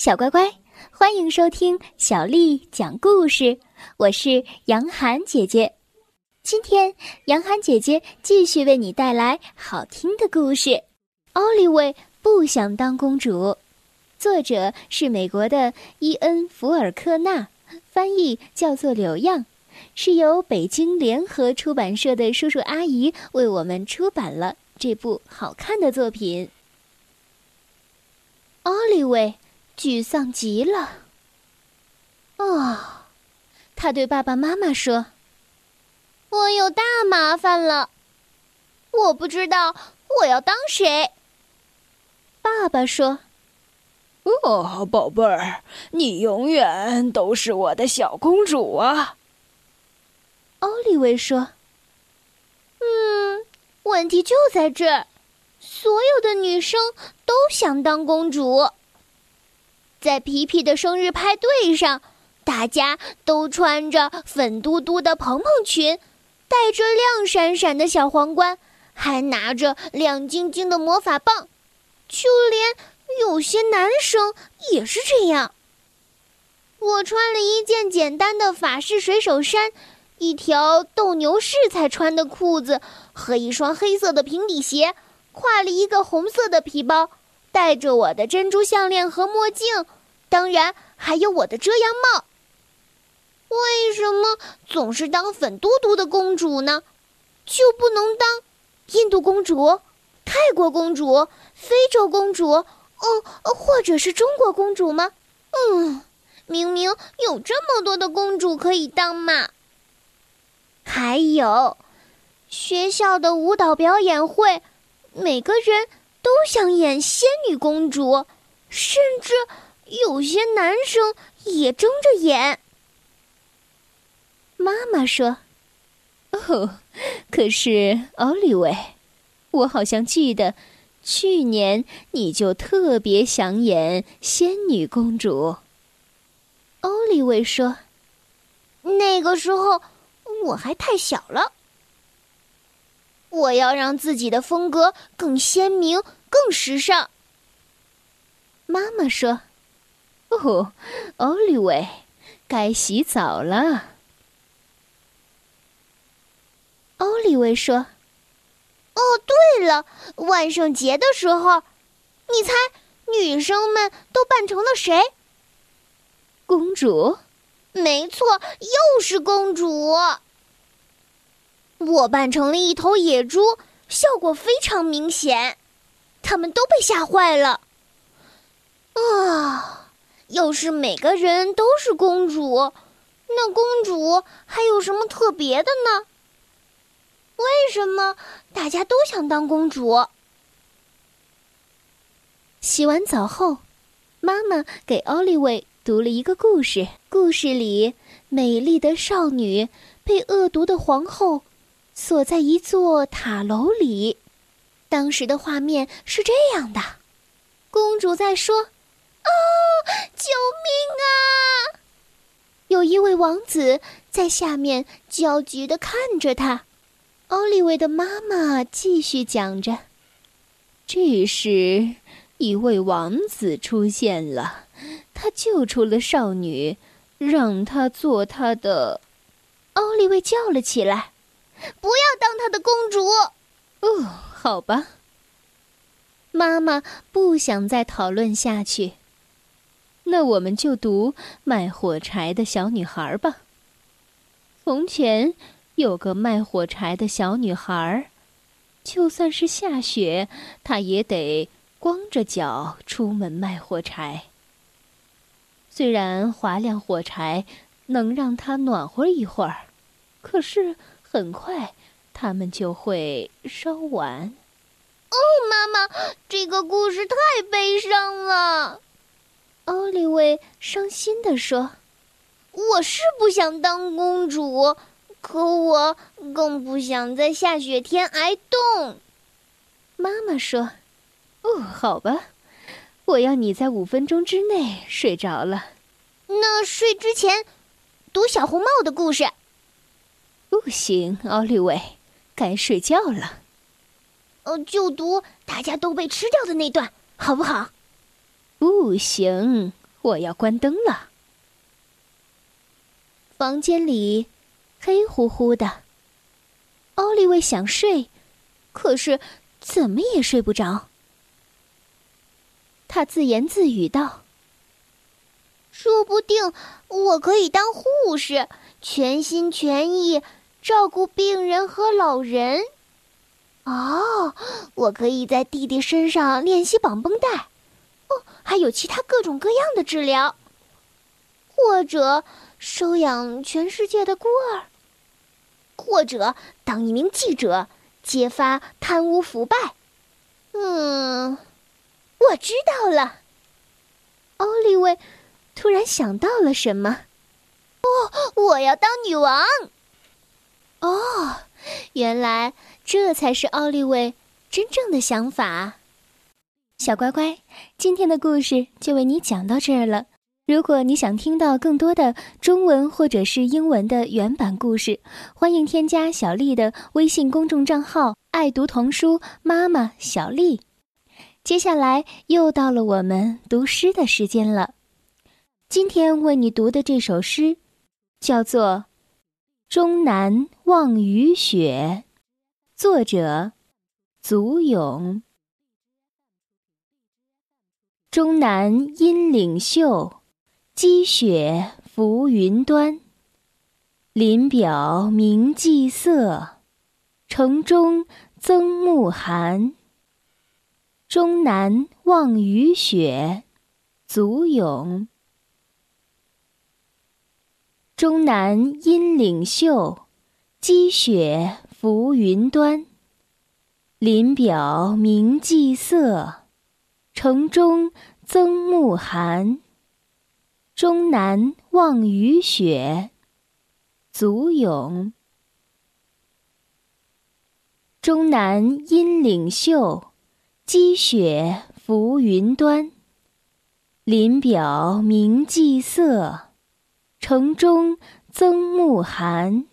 小乖乖，欢迎收听小丽讲故事。我是杨涵姐姐，今天杨涵姐姐继续为你带来好听的故事。奥利维不想当公主，作者是美国的伊恩·福尔克纳，翻译叫做柳漾，是由北京联合出版社的叔叔阿姨为我们出版了这部好看的作品。奥利维。沮丧极了。哦，他对爸爸妈妈说：“我有大麻烦了，我不知道我要当谁。”爸爸说：“哦，宝贝儿，你永远都是我的小公主啊。”奥利维说：“嗯，问题就在这儿，所有的女生都想当公主。”在皮皮的生日派对上，大家都穿着粉嘟嘟的蓬蓬裙，戴着亮闪闪的小皇冠，还拿着亮晶晶的魔法棒。就连有些男生也是这样。我穿了一件简单的法式水手衫，一条斗牛士才穿的裤子和一双黑色的平底鞋，挎了一个红色的皮包。戴着我的珍珠项链和墨镜，当然还有我的遮阳帽。为什么总是当粉嘟嘟的公主呢？就不能当印度公主、泰国公主、非洲公主，嗯，或者是中国公主吗？嗯，明明有这么多的公主可以当嘛。还有，学校的舞蹈表演会，每个人。都想演仙女公主，甚至有些男生也争着演。妈妈说：“哦，可是奥利维，我好像记得，去年你就特别想演仙女公主。”奥利维说：“那个时候我还太小了。”我要让自己的风格更鲜明、更时尚。妈妈说：“哦，奥利维，该洗澡了。”奥利维说：“哦，对了，万圣节的时候，你猜女生们都扮成了谁？公主？没错，又是公主。”我扮成了一头野猪，效果非常明显，他们都被吓坏了。啊，要是每个人都是公主，那公主还有什么特别的呢？为什么大家都想当公主？洗完澡后，妈妈给奥利维读了一个故事。故事里，美丽的少女被恶毒的皇后。锁在一座塔楼里，当时的画面是这样的：公主在说：“啊，救命啊！”有一位王子在下面焦急地看着她。奥利维的妈妈继续讲着：“这时，一位王子出现了，他救出了少女，让她做他的。”奥利维叫了起来。不要当他的公主。哦，好吧。妈妈不想再讨论下去。那我们就读卖火柴的小女孩吧。从前有个卖火柴的小女孩，就算是下雪，她也得光着脚出门卖火柴。虽然划亮火柴能让她暖和一会儿，可是。很快，他们就会烧完。哦，妈妈，这个故事太悲伤了。奥利维伤心地说：“我是不想当公主，可我更不想在下雪天挨冻。”妈妈说：“哦，好吧，我要你在五分钟之内睡着了。那睡之前，读小红帽的故事。”不行，奥利维，该睡觉了。呃，就读大家都被吃掉的那段，好不好？不行，我要关灯了。房间里黑乎乎的，奥利维想睡，可是怎么也睡不着。他自言自语道：“说不定我可以当护士，全心全意照顾病人和老人。哦，我可以在弟弟身上练习绑绷带。哦，还有其他各种各样的治疗，或者……”收养全世界的孤儿，或者当一名记者，揭发贪污腐败。嗯，我知道了。奥利维突然想到了什么。哦，我要当女王。哦，原来这才是奥利维真正的想法。小乖乖，今天的故事就为你讲到这儿了。如果你想听到更多的中文或者是英文的原版故事，欢迎添加小丽的微信公众账号“爱读童书妈妈小丽”。接下来又到了我们读诗的时间了。今天为你读的这首诗，叫做《终南望雨雪》，作者祖咏。终南阴岭秀。积雪浮云端，林表明霁色，城中增暮寒。终南望雨雪，祖咏。终南阴岭秀，积雪浮云端，林表明霁色，城中增暮寒。终南望雨雪，足咏。终南阴岭秀，积雪浮云端。林表明霁色，城中增暮寒。